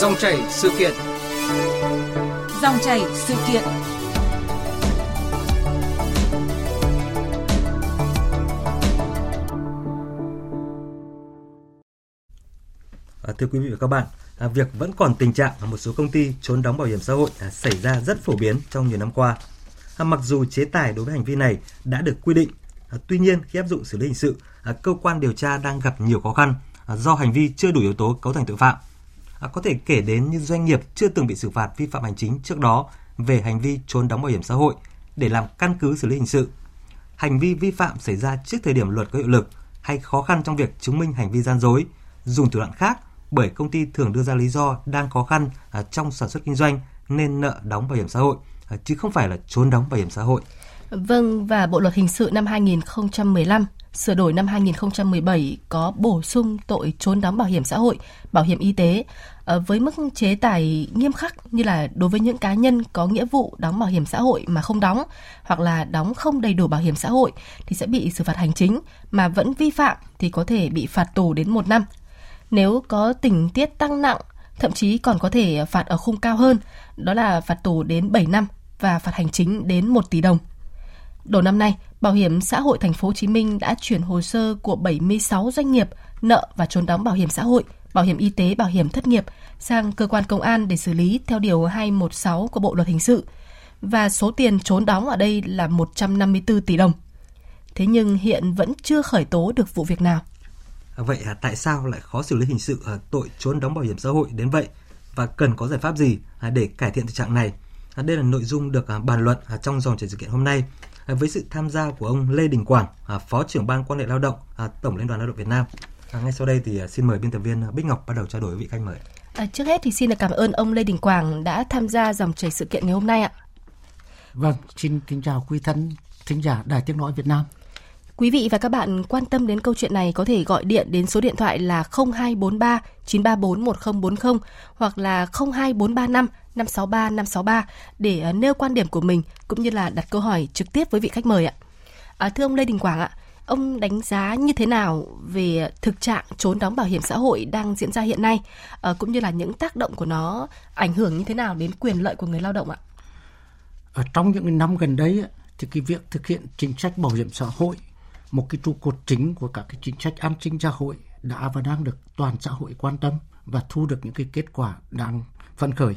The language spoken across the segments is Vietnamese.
Dòng chảy sự kiện. Dòng chảy sự kiện. À, thưa quý vị và các bạn, à, việc vẫn còn tình trạng một số công ty trốn đóng bảo hiểm xã hội à, xảy ra rất phổ biến trong nhiều năm qua. À, mặc dù chế tài đối với hành vi này đã được quy định, à, tuy nhiên khi áp dụng xử lý hình sự, à, cơ quan điều tra đang gặp nhiều khó khăn à, do hành vi chưa đủ yếu tố cấu thành tội phạm. À, có thể kể đến như doanh nghiệp chưa từng bị xử phạt vi phạm hành chính trước đó về hành vi trốn đóng bảo hiểm xã hội để làm căn cứ xử lý hình sự. Hành vi vi phạm xảy ra trước thời điểm luật có hiệu lực hay khó khăn trong việc chứng minh hành vi gian dối, dùng thủ đoạn khác bởi công ty thường đưa ra lý do đang khó khăn à, trong sản xuất kinh doanh nên nợ đóng bảo hiểm xã hội à, chứ không phải là trốn đóng bảo hiểm xã hội. Vâng và Bộ luật hình sự năm 2015 sửa đổi năm 2017 có bổ sung tội trốn đóng bảo hiểm xã hội, bảo hiểm y tế ờ, với mức chế tài nghiêm khắc như là đối với những cá nhân có nghĩa vụ đóng bảo hiểm xã hội mà không đóng hoặc là đóng không đầy đủ bảo hiểm xã hội thì sẽ bị xử phạt hành chính mà vẫn vi phạm thì có thể bị phạt tù đến một năm. Nếu có tình tiết tăng nặng, thậm chí còn có thể phạt ở khung cao hơn, đó là phạt tù đến 7 năm và phạt hành chính đến 1 tỷ đồng. Đầu năm nay, Bảo hiểm xã hội thành phố Hồ Chí Minh đã chuyển hồ sơ của 76 doanh nghiệp nợ và trốn đóng bảo hiểm xã hội, bảo hiểm y tế, bảo hiểm thất nghiệp sang cơ quan công an để xử lý theo điều 216 của Bộ luật hình sự. Và số tiền trốn đóng ở đây là 154 tỷ đồng. Thế nhưng hiện vẫn chưa khởi tố được vụ việc nào. À, vậy à, tại sao lại khó xử lý hình sự à, tội trốn đóng bảo hiểm xã hội đến vậy và cần có giải pháp gì để cải thiện tình trạng này? Đây là nội dung được bàn luận trong dòng chảy sự kiện hôm nay với sự tham gia của ông Lê Đình Quảng, à, Phó trưởng ban quan hệ lao động, à, Tổng Liên đoàn Lao động Việt Nam. À, ngay sau đây thì à, xin mời biên tập viên à, Bích Ngọc bắt đầu trao đổi với vị khách mời. À, trước hết thì xin được cảm ơn ông Lê Đình Quảng đã tham gia dòng chảy sự kiện ngày hôm nay ạ. Vâng, xin kính chào quý thân thính giả Đài Tiếng Nói Việt Nam. Quý vị và các bạn quan tâm đến câu chuyện này có thể gọi điện đến số điện thoại là 0243 934 1040 hoặc là 02435 563 563 để ờ, nêu quan điểm của mình cũng như là đặt câu hỏi trực tiếp với vị khách mời ạ. À, thưa ông Lê Đình Quảng ạ, ông đánh giá như thế nào về thực trạng trốn đóng bảo hiểm xã hội đang diễn ra hiện nay à, cũng như là những tác động của nó ảnh hưởng như thế nào đến quyền lợi của người lao động ạ? Ở trong những năm gần đây thì cái việc thực hiện chính sách bảo hiểm xã hội một cái trụ cột chính của các cái chính sách an sinh xã hội đã và đang được toàn xã hội quan tâm và thu được những cái kết quả đáng phấn khởi.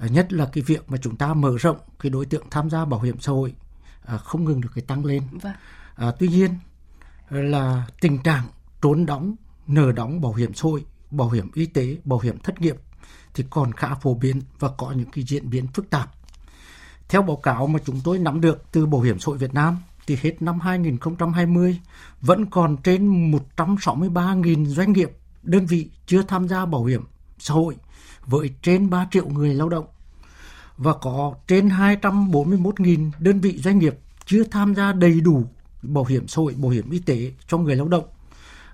À, nhất là cái việc mà chúng ta mở rộng cái đối tượng tham gia bảo hiểm xã hội à, không ngừng được cái tăng lên. Vâng. À, tuy nhiên là tình trạng trốn đóng, nợ đóng bảo hiểm xã hội, bảo hiểm y tế, bảo hiểm thất nghiệp thì còn khá phổ biến và có những cái diễn biến phức tạp. Theo báo cáo mà chúng tôi nắm được từ Bảo hiểm xã hội Việt Nam thì hết năm 2020 vẫn còn trên 163.000 doanh nghiệp, đơn vị chưa tham gia bảo hiểm xã hội với trên 3 triệu người lao động và có trên 241.000 đơn vị doanh nghiệp chưa tham gia đầy đủ bảo hiểm xã hội, bảo hiểm y tế cho người lao động.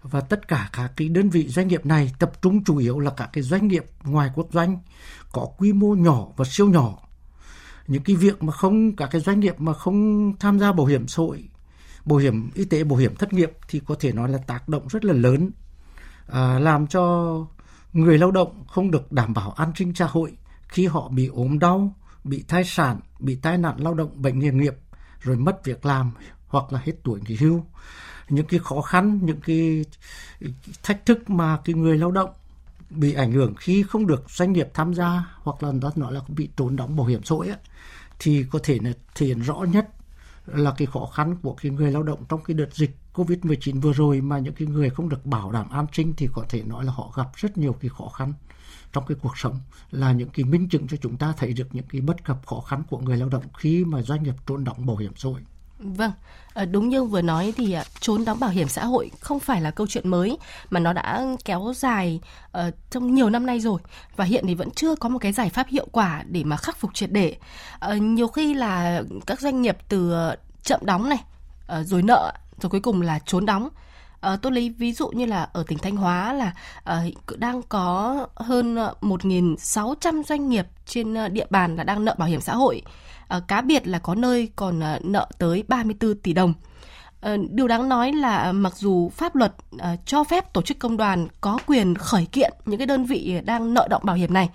Và tất cả các cái đơn vị doanh nghiệp này tập trung chủ yếu là các cái doanh nghiệp ngoài quốc doanh có quy mô nhỏ và siêu nhỏ những cái việc mà không các cái doanh nghiệp mà không tham gia bảo hiểm xã hội bảo hiểm y tế bảo hiểm thất nghiệp thì có thể nói là tác động rất là lớn à, làm cho người lao động không được đảm bảo an sinh xã hội khi họ bị ốm đau bị thai sản bị tai nạn lao động bệnh nghề nghiệp rồi mất việc làm hoặc là hết tuổi nghỉ hưu. Những cái khó khăn những cái thách thức mà cái người lao động bị ảnh hưởng khi không được doanh nghiệp tham gia hoặc là đó nói là bị trốn đóng bảo hiểm xã hội ấy, thì có thể là thể hiện rõ nhất là cái khó khăn của cái người lao động trong cái đợt dịch Covid-19 vừa rồi mà những cái người không được bảo đảm an sinh thì có thể nói là họ gặp rất nhiều cái khó khăn trong cái cuộc sống là những cái minh chứng cho chúng ta thấy được những cái bất cập khó khăn của người lao động khi mà doanh nghiệp trốn đóng bảo hiểm xã hội. Vâng, ờ, đúng như vừa nói thì ờ, trốn đóng bảo hiểm xã hội không phải là câu chuyện mới mà nó đã kéo dài uh, trong nhiều năm nay rồi và hiện thì vẫn chưa có một cái giải pháp hiệu quả để mà khắc phục triệt để. Uh, nhiều khi là các doanh nghiệp từ chậm đóng này, uh, rồi nợ, rồi cuối cùng là trốn đóng. Tôi lấy ví dụ như là ở tỉnh Thanh Hóa là đang có hơn 1.600 doanh nghiệp trên địa bàn là đang nợ bảo hiểm xã hội. Ờ, cá biệt là có nơi còn ờ, nợ tới 34 tỷ đồng. Ờ, điều đáng nói là mặc dù pháp luật cho phép tổ chức công đoàn có quyền khởi kiện những cái đơn vị đang nợ động bảo hiểm này,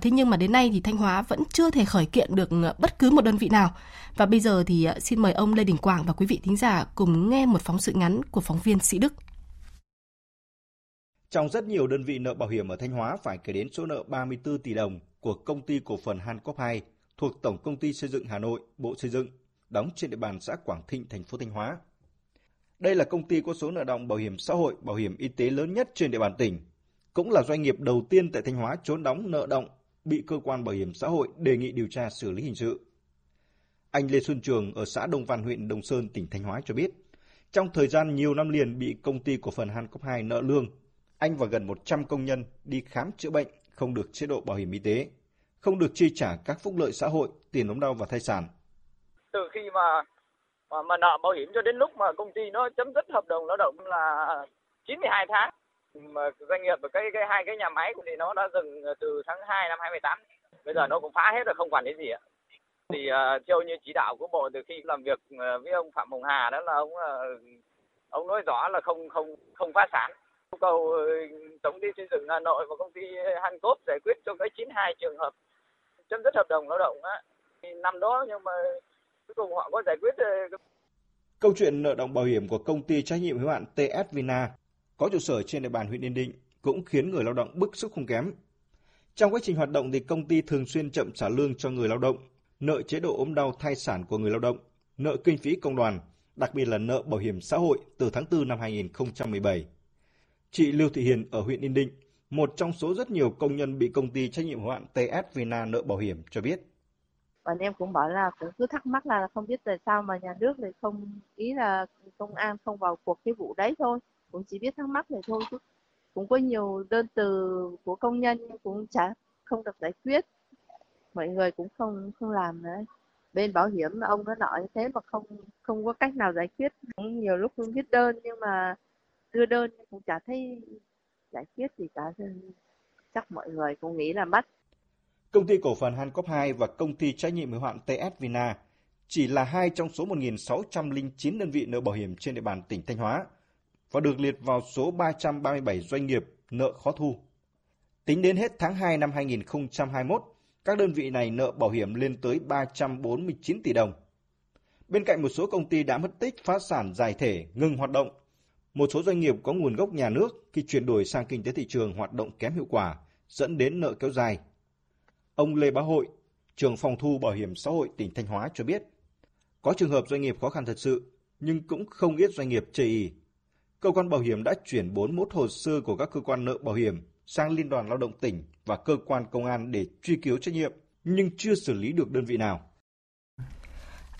thế nhưng mà đến nay thì Thanh Hóa vẫn chưa thể khởi kiện được bất cứ một đơn vị nào. Và bây giờ thì xin mời ông Lê Đình Quảng và quý vị thính giả cùng nghe một phóng sự ngắn của phóng viên Sĩ Đức. Trong rất nhiều đơn vị nợ bảo hiểm ở Thanh Hóa phải kể đến số nợ 34 tỷ đồng của công ty cổ phần Hancock 2 thuộc Tổng công ty xây dựng Hà Nội, Bộ Xây dựng, đóng trên địa bàn xã Quảng Thịnh, thành phố Thanh Hóa. Đây là công ty có số nợ động bảo hiểm xã hội, bảo hiểm y tế lớn nhất trên địa bàn tỉnh, cũng là doanh nghiệp đầu tiên tại Thanh Hóa trốn đóng nợ động bị cơ quan bảo hiểm xã hội đề nghị điều tra xử lý hình sự. Anh Lê Xuân Trường ở xã Đông Văn, huyện Đồng Sơn, tỉnh Thanh Hóa cho biết, trong thời gian nhiều năm liền bị công ty cổ phần Hancock 2 nợ lương, anh và gần 100 công nhân đi khám chữa bệnh không được chế độ bảo hiểm y tế, không được chi trả các phúc lợi xã hội, tiền ốm đau và thai sản. Từ khi mà mà, mà nợ bảo hiểm cho đến lúc mà công ty nó chấm dứt hợp đồng lao động là 92 tháng mà doanh nghiệp và cái cái hai cái nhà máy của thì nó đã dừng từ tháng 2 năm 2018 bây giờ nó cũng phá hết rồi không quản đến gì ạ. Thì uh, theo như chỉ đạo của bộ từ khi làm việc à, với ông Phạm Hồng Hà đó là ông uh, ông nói rõ là không không không phá sản. Yêu cầu ừ, tổng ty xây dựng Hà Nội và công ty Hancock giải quyết cho cái 92 trường hợp chấm dứt hợp đồng lao động á năm đó nhưng mà cuối cùng họ có giải quyết ờ, Câu chuyện nợ động bảo hiểm của công ty trách nhiệm hữu hạn TS Vina có trụ sở trên địa bàn huyện Yên Định cũng khiến người lao động bức xúc không kém. Trong quá trình hoạt động thì công ty thường xuyên chậm trả lương cho người lao động, nợ chế độ ốm đau thai sản của người lao động, nợ kinh phí công đoàn, đặc biệt là nợ bảo hiểm xã hội từ tháng 4 năm 2017. Chị Lưu Thị Hiền ở huyện Yên Định, một trong số rất nhiều công nhân bị công ty trách nhiệm hữu hạn TS Vina nợ bảo hiểm cho biết. Bọn em cũng bảo là cũng cứ thắc mắc là không biết tại sao mà nhà nước lại không, ý là công an không vào cuộc cái vụ đấy thôi cũng chỉ biết thắc mắc này thôi chứ cũng có nhiều đơn từ của công nhân cũng chả, không được giải quyết mọi người cũng không không làm nữa. bên bảo hiểm ông nó nói thế mà không không có cách nào giải quyết cũng nhiều lúc cũng viết đơn nhưng mà đưa đơn cũng chả thấy giải quyết thì cả chắc mọi người cũng nghĩ là mất Công ty cổ phần Hancock 2 và công ty trách nhiệm hữu hạn TS Vina chỉ là hai trong số 1.609 đơn vị nợ bảo hiểm trên địa bàn tỉnh Thanh Hóa và được liệt vào số 337 doanh nghiệp nợ khó thu. Tính đến hết tháng 2 năm 2021, các đơn vị này nợ bảo hiểm lên tới 349 tỷ đồng. Bên cạnh một số công ty đã mất tích, phá sản giải thể, ngừng hoạt động, một số doanh nghiệp có nguồn gốc nhà nước khi chuyển đổi sang kinh tế thị trường hoạt động kém hiệu quả, dẫn đến nợ kéo dài. Ông Lê Bá Hội, trưởng phòng thu bảo hiểm xã hội tỉnh Thanh Hóa cho biết, có trường hợp doanh nghiệp khó khăn thật sự, nhưng cũng không ít doanh nghiệp chây ý cơ quan bảo hiểm đã chuyển 41 hồ sơ của các cơ quan nợ bảo hiểm sang Liên đoàn Lao động tỉnh và cơ quan công an để truy cứu trách nhiệm, nhưng chưa xử lý được đơn vị nào.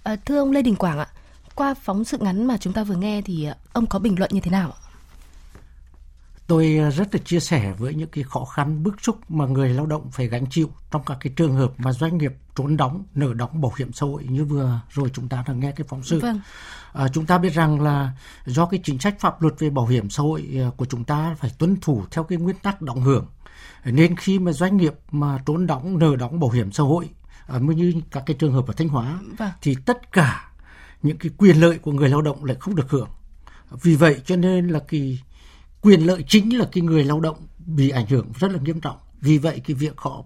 À, thưa ông Lê Đình Quảng ạ, qua phóng sự ngắn mà chúng ta vừa nghe thì ông có bình luận như thế nào ạ? tôi rất là chia sẻ với những cái khó khăn bức xúc mà người lao động phải gánh chịu trong các cái trường hợp mà doanh nghiệp trốn đóng nợ đóng bảo hiểm xã hội như vừa rồi chúng ta đã nghe cái phóng sự vâng. à, chúng ta biết rằng là do cái chính sách pháp luật về bảo hiểm xã hội à, của chúng ta phải tuân thủ theo cái nguyên tắc đóng hưởng nên khi mà doanh nghiệp mà trốn đóng nợ đóng bảo hiểm xã hội à, như các cái trường hợp ở thanh hóa vâng. thì tất cả những cái quyền lợi của người lao động lại không được hưởng. Vì vậy cho nên là cái quyền lợi chính là cái người lao động bị ảnh hưởng rất là nghiêm trọng. Vì vậy cái việc họ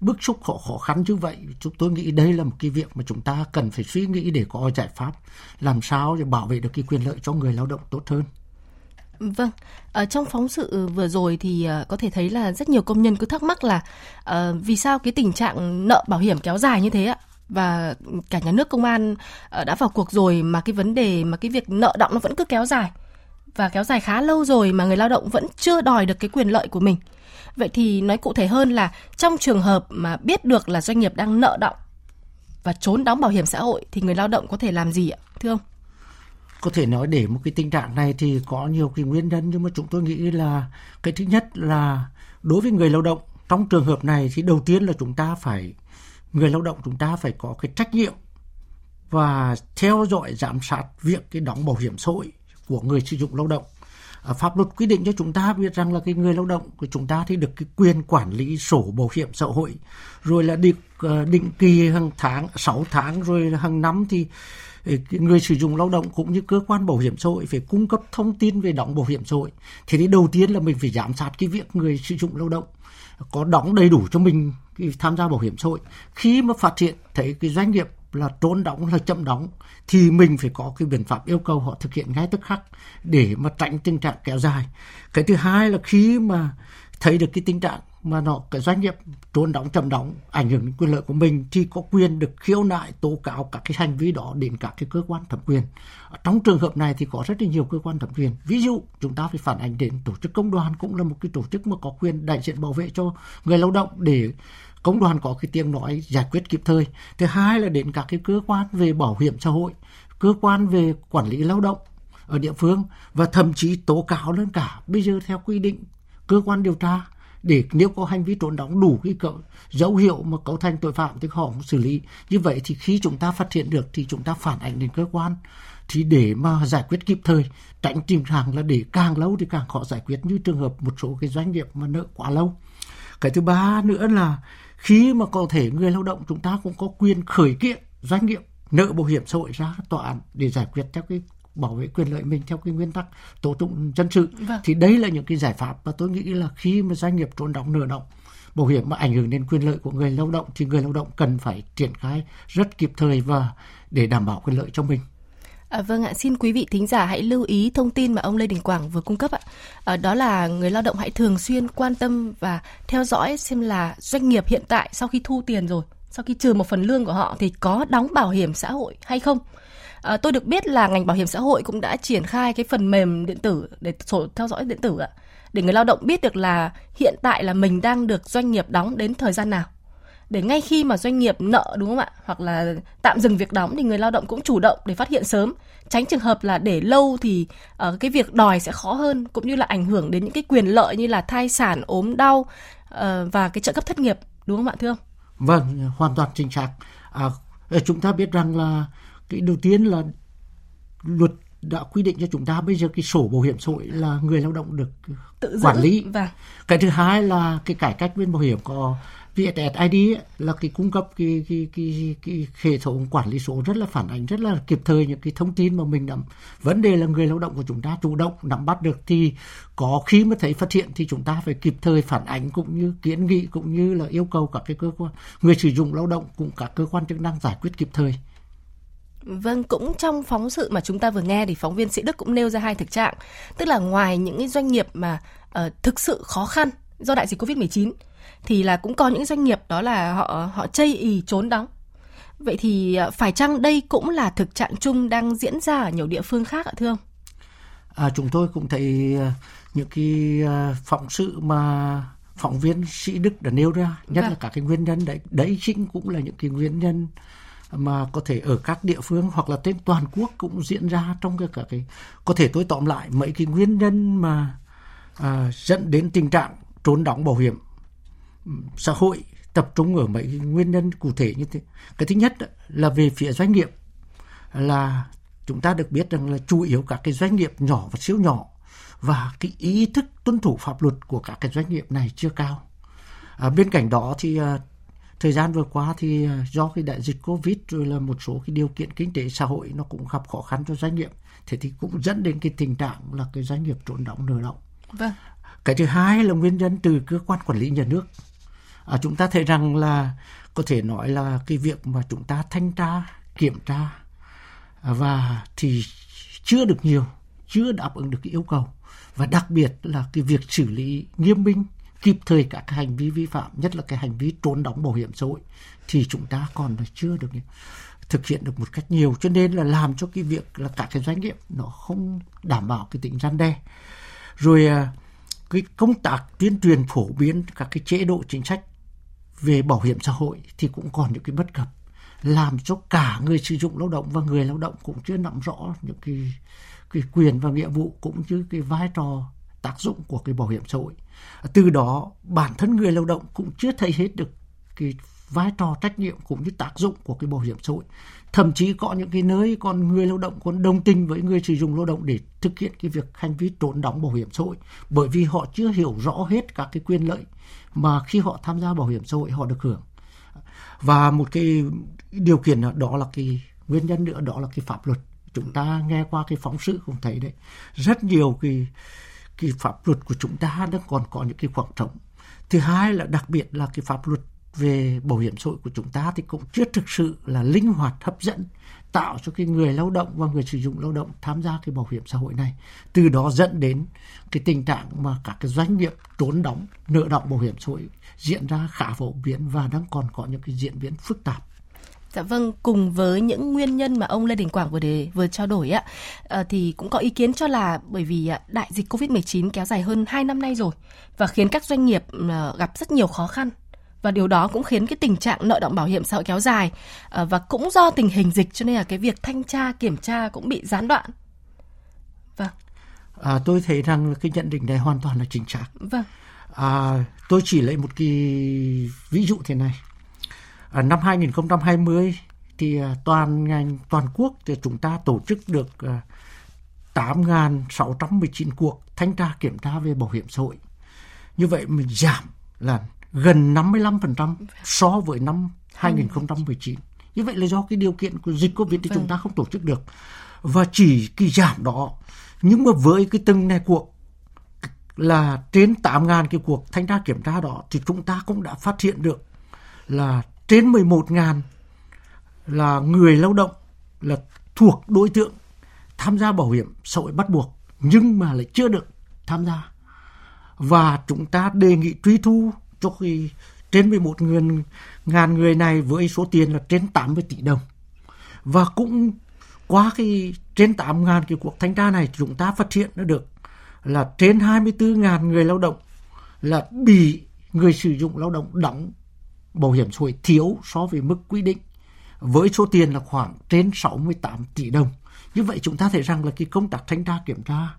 bức xúc họ khó khăn như vậy chúng tôi nghĩ đây là một cái việc mà chúng ta cần phải suy nghĩ để có giải pháp làm sao để bảo vệ được cái quyền lợi cho người lao động tốt hơn. Vâng, ở trong phóng sự vừa rồi thì ờ, có thể thấy là rất nhiều công nhân cứ thắc mắc là uh, vì sao cái tình trạng nợ bảo hiểm kéo dài như thế ạ? Và cả nhà nước công an ờ, đã vào cuộc rồi mà cái vấn đề mà cái việc nợ động nó vẫn cứ kéo dài và kéo dài khá lâu rồi mà người lao động vẫn chưa đòi được cái quyền lợi của mình. Vậy thì nói cụ thể hơn là trong trường hợp mà biết được là doanh nghiệp đang nợ động và trốn đóng bảo hiểm xã hội thì người lao động có thể làm gì ạ, thưa ông? Có thể nói để một cái tình trạng này thì có nhiều cái nguyên nhân nhưng mà chúng tôi nghĩ là cái thứ nhất là đối với người lao động trong trường hợp này thì đầu tiên là chúng ta phải người lao động chúng ta phải có cái trách nhiệm và theo dõi, giám sát việc cái đóng bảo hiểm xã hội của người sử dụng lao động. À, pháp luật quy định cho chúng ta biết rằng là cái người lao động của chúng ta thì được cái quyền quản lý sổ bảo hiểm xã hội, rồi là định à, định kỳ hàng tháng 6 tháng, rồi hàng năm thì à, người sử dụng lao động cũng như cơ quan bảo hiểm xã hội phải cung cấp thông tin về đóng bảo hiểm xã hội. Thế thì đầu tiên là mình phải giám sát cái việc người sử dụng lao động có đóng đầy đủ cho mình tham gia bảo hiểm xã hội, khi mà phát hiện thấy cái doanh nghiệp là trốn đóng, là chậm đóng, thì mình phải có cái biện pháp yêu cầu họ thực hiện ngay tức khắc để mà tránh tình trạng kéo dài. Cái thứ hai là khi mà thấy được cái tình trạng mà nó, cái doanh nghiệp trốn đóng, chậm đóng, ảnh hưởng đến quyền lợi của mình, thì có quyền được khiếu nại, tố cáo các cái hành vi đó đến các cái cơ quan thẩm quyền. Trong trường hợp này thì có rất là nhiều cơ quan thẩm quyền. Ví dụ, chúng ta phải phản ánh đến tổ chức công đoàn cũng là một cái tổ chức mà có quyền đại diện bảo vệ cho người lao động để công đoàn có cái tiếng nói giải quyết kịp thời. Thứ hai là đến các cái cơ quan về bảo hiểm xã hội cơ quan về quản lý lao động ở địa phương và thậm chí tố cáo lên cả. Bây giờ theo quy định cơ quan điều tra để nếu có hành vi trốn đóng đủ cái cỡ, dấu hiệu mà cấu thành tội phạm thì họ xử lý. Như vậy thì khi chúng ta phát hiện được thì chúng ta phản ánh đến cơ quan. Thì để mà giải quyết kịp thời tránh tình trạng là để càng lâu thì càng khó giải quyết. Như trường hợp một số cái doanh nghiệp mà nợ quá lâu. Cái thứ ba nữa là khi mà có thể người lao động chúng ta cũng có quyền khởi kiện doanh nghiệp nợ bảo hiểm xã hội ra tòa án để giải quyết theo cái bảo vệ quyền lợi mình theo cái nguyên tắc tố tụng dân sự vâng. thì đây là những cái giải pháp mà tôi nghĩ là khi mà doanh nghiệp trốn đóng nợ động bảo hiểm mà ảnh hưởng đến quyền lợi của người lao động thì người lao động cần phải triển khai rất kịp thời và để đảm bảo quyền lợi cho mình. À, vâng ạ, xin quý vị thính giả hãy lưu ý thông tin mà ông Lê Đình Quảng vừa cung cấp ạ. À, đó là người lao động hãy thường xuyên quan tâm và theo dõi xem là doanh nghiệp hiện tại sau khi thu tiền rồi, sau khi trừ một phần lương của họ thì có đóng bảo hiểm xã hội hay không. À, tôi được biết là ngành bảo hiểm xã hội cũng đã triển khai cái phần mềm điện tử để sổ theo dõi điện tử ạ, để người lao động biết được là hiện tại là mình đang được doanh nghiệp đóng đến thời gian nào để ngay khi mà doanh nghiệp nợ đúng không ạ? Hoặc là tạm dừng việc đóng thì người lao động cũng chủ động để phát hiện sớm. Tránh trường hợp là để lâu thì uh, cái việc đòi sẽ khó hơn cũng như là ảnh hưởng đến những cái quyền lợi như là thai sản ốm đau uh, và cái trợ cấp thất nghiệp đúng không ạ thưa ông? Vâng hoàn toàn chính xác. À, chúng ta biết rằng là cái đầu tiên là luật đã quy định cho chúng ta bây giờ cái sổ bảo hiểm xã hội là người lao động được Tự quản lý. Vâng. Cái thứ hai là cái cải cách bên bảo hiểm có VSSID là cái cung cấp cái, cái, cái, cái hệ thống quản lý số rất là phản ánh rất là kịp thời những cái thông tin mà mình nắm vấn đề là người lao động của chúng ta chủ động nắm bắt được thì có khi mà thấy phát hiện thì chúng ta phải kịp thời phản ánh cũng như kiến nghị cũng như là yêu cầu các cái cơ quan người sử dụng lao động cũng các cơ quan chức năng giải quyết kịp thời Vâng, cũng trong phóng sự mà chúng ta vừa nghe thì phóng viên Sĩ Đức cũng nêu ra hai thực trạng, tức là ngoài những cái doanh nghiệp mà uh, thực sự khó khăn do đại dịch Covid-19 thì là cũng có những doanh nghiệp đó là họ họ chây ì trốn đóng. Vậy thì uh, phải chăng đây cũng là thực trạng chung đang diễn ra ở nhiều địa phương khác ạ thưa ông? À, chúng tôi cũng thấy uh, những cái uh, phóng sự mà phóng viên Sĩ Đức đã nêu ra, nhất vâng. là các cái nguyên nhân đấy, đấy chính cũng là những cái nguyên nhân mà có thể ở các địa phương hoặc là trên toàn quốc cũng diễn ra trong cái cả cái có thể tôi tóm lại mấy cái nguyên nhân mà à, dẫn đến tình trạng trốn đóng bảo hiểm xã hội tập trung ở mấy cái nguyên nhân cụ thể như thế. Cái thứ nhất là về phía doanh nghiệp là chúng ta được biết rằng là chủ yếu các cái doanh nghiệp nhỏ và siêu nhỏ và cái ý thức tuân thủ pháp luật của các cái doanh nghiệp này chưa cao. À, bên cạnh đó thì à, thời gian vừa qua thì à, do cái đại dịch covid rồi là một số cái điều kiện kinh tế xã hội nó cũng gặp khó khăn cho doanh nghiệp thế thì cũng dẫn đến cái tình trạng là cái doanh nghiệp trốn đóng nợ động. Vâng. cái thứ hai là nguyên nhân từ cơ quan quản lý nhà nước. À, chúng ta thấy rằng là có thể nói là cái việc mà chúng ta thanh tra kiểm tra và thì chưa được nhiều chưa đáp ứng được cái yêu cầu. Và đặc biệt là cái việc xử lý nghiêm minh kịp thời các hành vi vi phạm, nhất là cái hành vi trốn đóng bảo hiểm xã hội, thì chúng ta còn là chưa được thực hiện được một cách nhiều. Cho nên là làm cho cái việc là các cái doanh nghiệp nó không đảm bảo cái tính răn đe. Rồi à, cái công tác tuyên truyền phổ biến các cái chế độ chính sách về bảo hiểm xã hội thì cũng còn những cái bất cập, làm cho cả người sử dụng lao động và người lao động cũng chưa nắm rõ những cái cái quyền và nghĩa vụ cũng như cái vai trò tác dụng của cái bảo hiểm xã hội từ đó, bản thân người lao động cũng chưa thấy hết được cái vai trò trách nhiệm cũng như tác dụng của cái bảo hiểm xã hội. Thậm chí có những cái nơi còn người lao động còn đồng tình với người sử dụng lao động để thực hiện cái việc hành vi trốn đóng bảo hiểm xã hội. Bởi vì họ chưa hiểu rõ hết các cái quyền lợi mà khi họ tham gia bảo hiểm xã hội họ được hưởng. Và một cái điều kiện đó là cái nguyên nhân nữa, đó là cái pháp luật. Chúng ta nghe qua cái phóng sự cũng thấy đấy. Rất nhiều cái cái pháp luật của chúng ta đang còn có những cái khoảng trống. Thứ hai là đặc biệt là cái pháp luật về bảo hiểm xã hội của chúng ta thì cũng chưa thực sự là linh hoạt, hấp dẫn, tạo cho cái người lao động và người sử dụng lao động tham gia cái bảo hiểm xã hội này. Từ đó dẫn đến cái tình trạng mà các cái doanh nghiệp trốn đóng, nợ động bảo hiểm xã hội diễn ra khá phổ biến và đang còn có những cái diễn biến phức tạp. Dạ vâng, cùng với những nguyên nhân mà ông Lê Đình Quảng vừa đề vừa trao đổi ạ, à, thì cũng có ý kiến cho là bởi vì đại dịch Covid-19 kéo dài hơn 2 năm nay rồi và khiến các doanh nghiệp à, gặp rất nhiều khó khăn và điều đó cũng khiến cái tình trạng nợ động bảo hiểm xã hội kéo dài à, và cũng do tình hình dịch cho nên là cái việc thanh tra kiểm tra cũng bị gián đoạn. Vâng. À, tôi thấy rằng cái nhận định này hoàn toàn là chính xác. Vâng. À, tôi chỉ lấy một cái ví dụ thế này À, năm 2020 thì à, toàn ngành toàn quốc thì chúng ta tổ chức được 8.619 à, cuộc thanh tra kiểm tra về bảo hiểm xã hội. Như vậy mình giảm là gần 55% so với năm 2019. Như vậy là do cái điều kiện của dịch Covid thì chúng ta không tổ chức được. Và chỉ cái giảm đó nhưng mà với cái từng này cuộc là trên 8.000 cái cuộc thanh tra kiểm tra đó thì chúng ta cũng đã phát hiện được là trên 11.000 là người lao động là thuộc đối tượng tham gia bảo hiểm xã hội bắt buộc nhưng mà lại chưa được tham gia. Và chúng ta đề nghị truy thu cho khi trên 11 ngàn, ngàn người này với số tiền là trên 80 tỷ đồng. Và cũng qua cái trên 8 ngàn cái cuộc thanh tra này chúng ta phát hiện được là trên 24 ngàn người lao động là bị người sử dụng lao động đóng bảo hiểm xã hội thiếu so với mức quy định, với số tiền là khoảng trên 68 tỷ đồng. Như vậy chúng ta thấy rằng là cái công tác thanh tra kiểm tra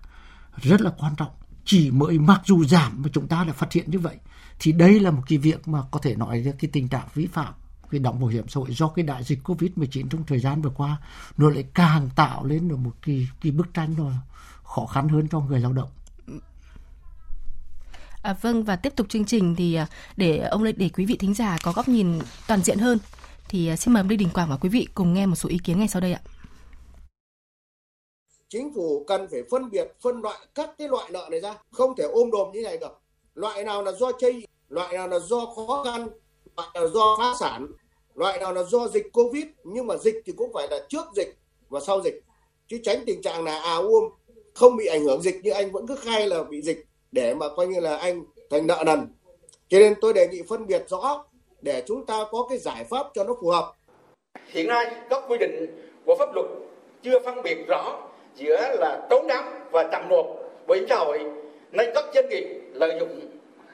rất là quan trọng. Chỉ mới mặc dù giảm mà chúng ta đã phát hiện như vậy, thì đây là một cái việc mà có thể nói là cái tình trạng vi phạm cái đóng bảo hiểm xã hội do cái đại dịch Covid-19 trong thời gian vừa qua, nó lại càng tạo lên được một cái cái bức tranh nó khó khăn hơn cho người lao động. À, vâng và tiếp tục chương trình thì à, để ông để quý vị thính giả có góc nhìn toàn diện hơn thì à, xin mời ông Lê Đình Quảng và quý vị cùng nghe một số ý kiến ngay sau đây ạ. Chính phủ cần phải phân biệt phân loại các cái loại nợ này ra, không thể ôm đồm như này được. Loại nào là do chây, loại nào là do khó khăn, loại nào là do phá sản, loại nào là do dịch Covid nhưng mà dịch thì cũng phải là trước dịch và sau dịch chứ tránh tình trạng là à ôm không bị ảnh hưởng dịch nhưng anh vẫn cứ khai là bị dịch để mà coi như là anh thành nợ nần. Cho nên tôi đề nghị phân biệt rõ để chúng ta có cái giải pháp cho nó phù hợp. Hiện nay, các quy định của pháp luật chưa phân biệt rõ giữa là trốn đóng và chậm nộp. Bảo hiểm xã hội nên các doanh nghiệp lợi dụng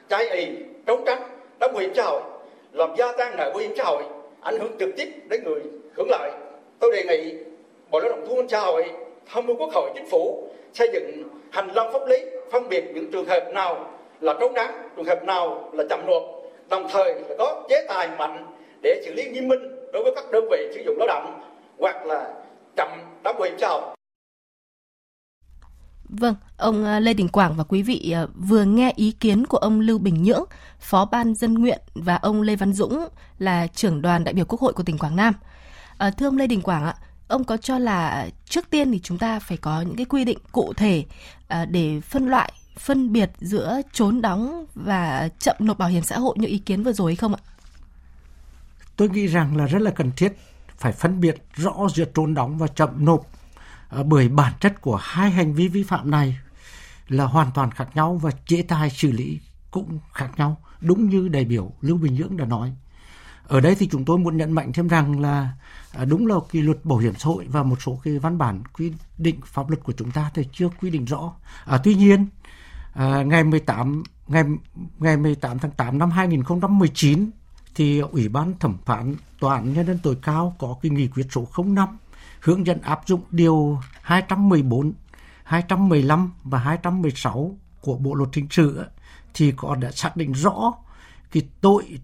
trái ý trốn tránh, đóng bảo hiểm xã hội, làm gia tăng nợ bảo hiểm xã hội, ảnh hưởng trực tiếp đến người hưởng lợi. Tôi đề nghị bộ lao động thương binh xã hội, tham mưu quốc hội, chính phủ xây dựng hành lang pháp lý phân biệt những trường hợp nào là trốn đáng, trường hợp nào là chậm nộp đồng thời là có chế tài mạnh để xử lý nghiêm minh đối với các đơn vị sử dụng lao động hoặc là chậm đóng bảo hiểm xã hội Vâng, ông à, Lê Đình Quảng và quý vị à, vừa nghe ý kiến của ông Lưu Bình Nhưỡng, Phó Ban Dân nguyện và ông Lê Văn Dũng là trưởng đoàn đại biểu Quốc hội của tỉnh Quảng Nam. À, thưa ông Lê Đình Quảng ạ, ông có cho là trước tiên thì chúng ta phải có những cái quy định cụ thể à, để phân loại, phân biệt giữa trốn đóng và chậm nộp bảo hiểm xã hội như ý kiến vừa rồi hay không ạ? Tôi nghĩ rằng là rất là cần thiết phải phân biệt rõ giữa trốn đóng và chậm nộp à, bởi bản chất của hai hành vi vi phạm này là hoàn toàn khác nhau và chế tài xử lý cũng khác nhau, đúng như đại biểu Lưu Bình Nhưỡng đã nói ở đây thì chúng tôi muốn nhấn mạnh thêm rằng là à, đúng là cái luật bảo hiểm xã hội và một số cái văn bản quy định pháp luật của chúng ta thì chưa quy định rõ. À, tuy nhiên à, ngày 18 ngày ngày 18 tháng 8 năm 2019 thì Ủy ban thẩm phán tòa án nhân dân tối cao có cái nghị quyết số 05 hướng dẫn áp dụng điều 214, 215 và 216 của Bộ luật hình sự thì có đã xác định rõ cái tội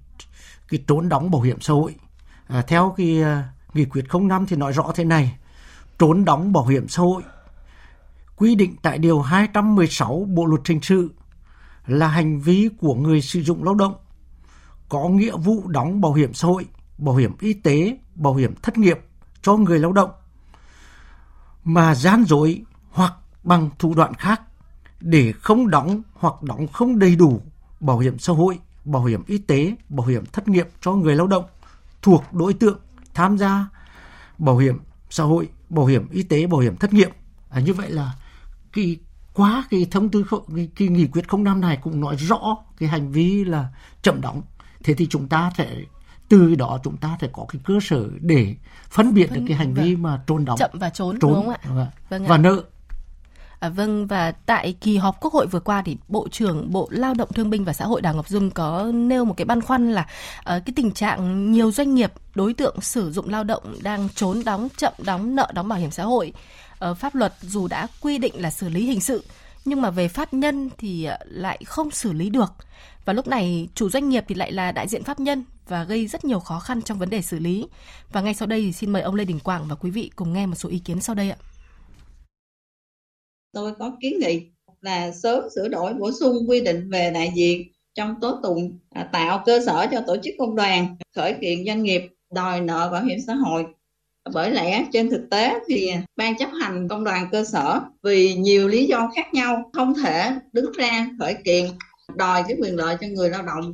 cái trốn đóng bảo hiểm xã hội. À, theo cái uh, nghị quyết 05 thì nói rõ thế này, trốn đóng bảo hiểm xã hội quy định tại điều 216 Bộ luật hình sự là hành vi của người sử dụng lao động có nghĩa vụ đóng bảo hiểm xã hội, bảo hiểm y tế, bảo hiểm thất nghiệp cho người lao động mà gian dối hoặc bằng thủ đoạn khác để không đóng hoặc đóng không đầy đủ bảo hiểm xã hội, bảo hiểm y tế, bảo hiểm thất nghiệp cho người lao động thuộc đối tượng tham gia bảo hiểm xã hội, bảo hiểm y tế, bảo hiểm thất nghiệp. À, như vậy là cái quá cái thông tư cái, cái nghị quyết 05 này cũng nói rõ cái hành vi là chậm đóng. Thế thì chúng ta sẽ từ đó chúng ta sẽ có cái cơ sở để phân biệt vâng, được cái hành vi vâng. mà trốn đóng chậm và trốn, trốn đúng không ạ? Vâng, vâng và nợ À, vâng và tại kỳ họp Quốc hội vừa qua thì Bộ trưởng Bộ Lao động Thương binh và Xã hội Đào Ngọc Dung có nêu một cái băn khoăn là uh, cái tình trạng nhiều doanh nghiệp đối tượng sử dụng lao động đang trốn đóng chậm đóng nợ đóng bảo hiểm xã hội. Uh, pháp luật dù đã quy định là xử lý hình sự nhưng mà về pháp nhân thì ờ, lại không xử lý được. Và lúc này chủ doanh nghiệp thì lại là đại diện pháp nhân và gây rất nhiều khó khăn trong vấn đề xử lý. Và ngay sau đây thì xin mời ông Lê Đình Quảng và quý vị cùng nghe một số ý kiến sau đây ạ tôi có kiến nghị là sớm sửa đổi bổ sung quy định về đại diện trong tố tụng à, tạo cơ sở cho tổ chức công đoàn khởi kiện doanh nghiệp đòi nợ bảo hiểm xã hội. Bởi lẽ trên thực tế thì ban chấp hành công đoàn cơ sở vì nhiều lý do khác nhau không thể đứng ra khởi kiện đòi cái quyền lợi cho người lao động.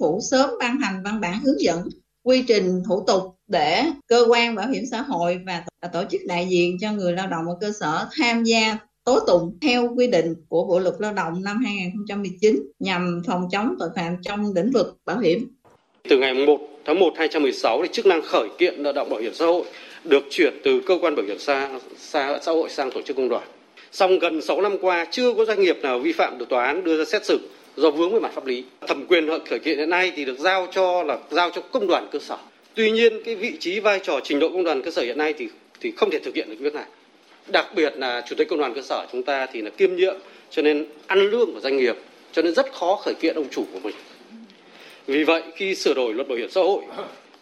Phủ sớm ban hành văn bản hướng dẫn quy trình thủ tục để cơ quan bảo hiểm xã hội và tổ chức đại diện cho người lao động ở cơ sở tham gia tố tụng theo quy định của Bộ luật Lao động năm 2019 nhằm phòng chống tội phạm trong lĩnh vực bảo hiểm. Từ ngày 1 tháng 1 2016 thì chức năng khởi kiện nợ động bảo hiểm xã hội được chuyển từ cơ quan bảo hiểm xã, xã, xã hội sang tổ chức công đoàn. Song gần 6 năm qua chưa có doanh nghiệp nào vi phạm được tòa án đưa ra xét xử do vướng về mặt pháp lý. Thẩm quyền khởi kiện hiện nay thì được giao cho là giao cho công đoàn cơ sở. Tuy nhiên cái vị trí vai trò trình độ công đoàn cơ sở hiện nay thì thì không thể thực hiện được việc này đặc biệt là chủ tịch công đoàn cơ sở chúng ta thì là kiêm nhiệm cho nên ăn lương của doanh nghiệp cho nên rất khó khởi kiện ông chủ của mình. Vì vậy khi sửa đổi luật bảo hiểm xã hội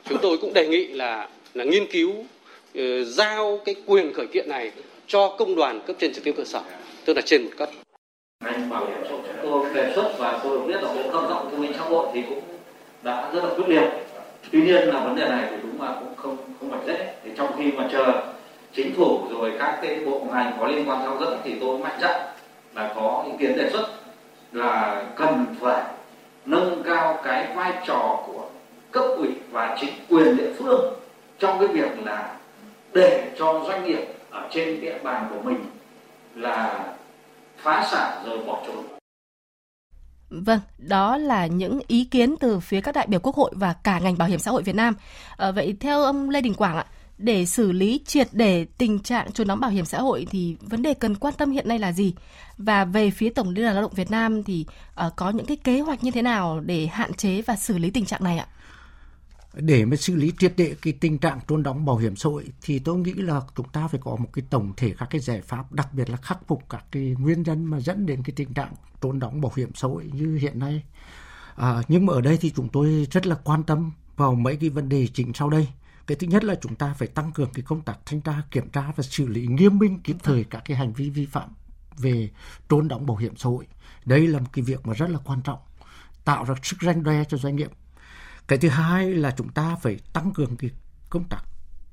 chúng tôi cũng đề nghị là là nghiên cứu uh, giao cái quyền khởi kiện này cho công đoàn cấp trên trực tiếp cơ sở tức là trên một cấp. Anh bảo hiểm xã hội chúng tôi đề xuất và tôi được biết là bộ lao động thương minh xã hội thì cũng đã rất là quyết liệt. Tuy nhiên là vấn đề này thì đúng là cũng không không phải dễ. Thì trong khi mà chờ chính phủ rồi các cái bộ ngành có liên quan theo dẫn thì tôi mạnh dạn là có ý kiến đề xuất là cần phải nâng cao cái vai trò của cấp ủy và chính quyền địa phương trong cái việc là để cho doanh nghiệp ở trên địa bàn của mình là phá sản rồi bỏ trốn. Vâng, đó là những ý kiến từ phía các đại biểu Quốc hội và cả ngành bảo hiểm xã hội Việt Nam. À, vậy theo ông Lê Đình Quảng ạ, để xử lý triệt để tình trạng trốn đóng bảo hiểm xã hội thì vấn đề cần quan tâm hiện nay là gì? Và về phía Tổng Liên đoàn Lao động Việt Nam thì uh, có những cái kế hoạch như thế nào để hạn chế và xử lý tình trạng này ạ? Để mà xử lý triệt để cái tình trạng trốn đóng bảo hiểm xã hội thì tôi nghĩ là chúng ta phải có một cái tổng thể các cái giải pháp, đặc biệt là khắc phục các cái nguyên nhân mà dẫn đến cái tình trạng trốn đóng bảo hiểm xã hội như hiện nay. À, nhưng mà ở đây thì chúng tôi rất là quan tâm vào mấy cái vấn đề chính sau đây cái thứ nhất là chúng ta phải tăng cường cái công tác thanh tra, kiểm tra và xử lý nghiêm minh kịp thời các cái hành vi vi phạm về trốn đóng bảo hiểm xã hội. Đây là một cái việc mà rất là quan trọng, tạo ra sức ranh đe cho doanh nghiệp. Cái thứ hai là chúng ta phải tăng cường cái công tác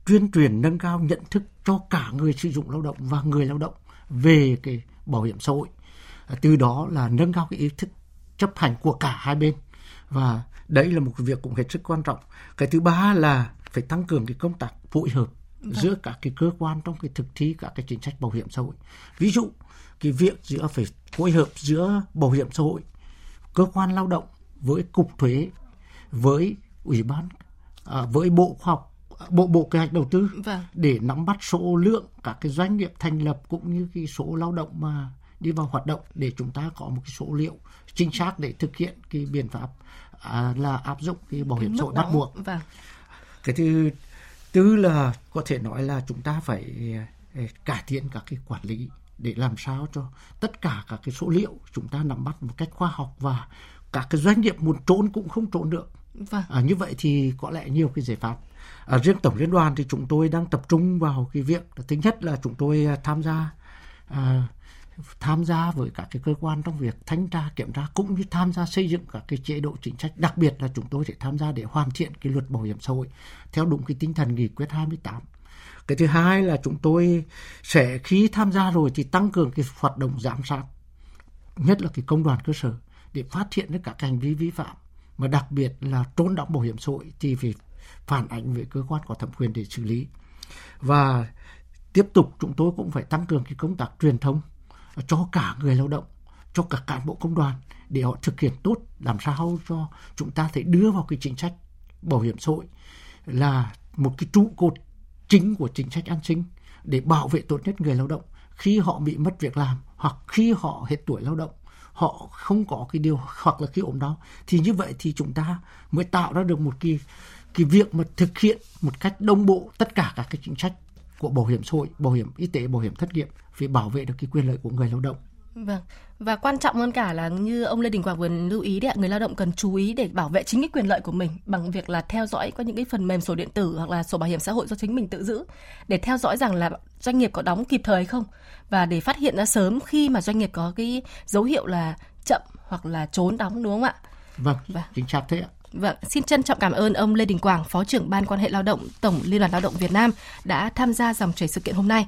tuyên truyền, nâng cao nhận thức cho cả người sử dụng lao động và người lao động về cái bảo hiểm xã hội. Từ đó là nâng cao cái ý thức chấp hành của cả hai bên. Và đấy là một việc cũng hết sức quan trọng. Cái thứ ba là phải tăng cường cái công tác phối hợp vâng. giữa các cái cơ quan trong cái thực thi các cái chính sách bảo hiểm xã hội ví dụ cái việc giữa phải phối hợp giữa bảo hiểm xã hội cơ quan lao động với cục thuế với ủy ban à, với bộ khoa học bộ bộ kế hoạch đầu tư vâng. để nắm bắt số lượng các cái doanh nghiệp thành lập cũng như cái số lao động mà đi vào hoạt động để chúng ta có một cái số liệu chính xác để thực hiện cái biện pháp à, là áp dụng cái bảo hiểm xã hội bắt buộc. Vâng cái thứ tư là có thể nói là chúng ta phải ờ, cải thiện các cái quản lý để làm sao cho tất cả các cái số liệu chúng ta nắm bắt một cách khoa học và các cái doanh nghiệp muốn trốn cũng không trốn được vâng. à, như vậy thì có lẽ nhiều cái giải pháp à, riêng tổng liên đoàn thì chúng tôi đang tập trung vào cái việc thứ nhất là chúng tôi à, tham gia à, tham gia với các cái cơ quan trong việc thanh tra, kiểm tra cũng như tham gia xây dựng các cái chế độ chính sách. Đặc biệt là chúng tôi sẽ tham gia để hoàn thiện cái luật bảo hiểm xã hội theo đúng cái tinh thần nghị quyết 28 cái thứ hai là chúng tôi sẽ khi tham gia rồi thì tăng cường cái hoạt động giám sát, nhất là cái công đoàn cơ sở để phát hiện được các hành vi vi phạm. Mà đặc biệt là trốn đóng bảo hiểm xã hội thì phải phản ánh với cơ quan có thẩm quyền để xử lý. Và tiếp tục chúng tôi cũng phải tăng cường cái công tác truyền thông cho cả người lao động cho cả cán bộ công đoàn để họ thực hiện tốt làm sao cho chúng ta thể đưa vào cái chính sách bảo hiểm xã hội là một cái trụ cột chính của chính sách an sinh để bảo vệ tốt nhất người lao động. Khi họ bị mất việc làm hoặc khi họ hết tuổi lao động họ không có cái điều hoặc là khi ốm đau thì như vậy thì chúng ta mới tạo ra được một cái cái việc mà thực hiện một cách đồng bộ tất cả các cái chính sách của bảo hiểm xã hội, bảo hiểm y tế, bảo hiểm thất nghiệp vì bảo vệ được cái quyền lợi của người lao động. Vâng. Và quan trọng hơn cả là như ông Lê Đình Quảng vừa lưu ý đấy ạ, người lao động cần chú ý để bảo vệ chính cái quyền lợi của mình bằng việc là theo dõi có những cái phần mềm sổ điện tử hoặc là sổ bảo hiểm xã hội do chính mình tự giữ để theo dõi rằng là doanh nghiệp có đóng kịp thời hay không và để phát hiện ra sớm khi mà doanh nghiệp có cái dấu hiệu là chậm hoặc là trốn đóng đúng không ạ? Vâng, vâng. chính xác thế ạ. Vâng, xin trân trọng cảm ơn ông Lê Đình Quảng, Phó trưởng Ban quan hệ lao động Tổng Liên đoàn Lao động Việt Nam đã tham gia dòng chảy sự kiện hôm nay.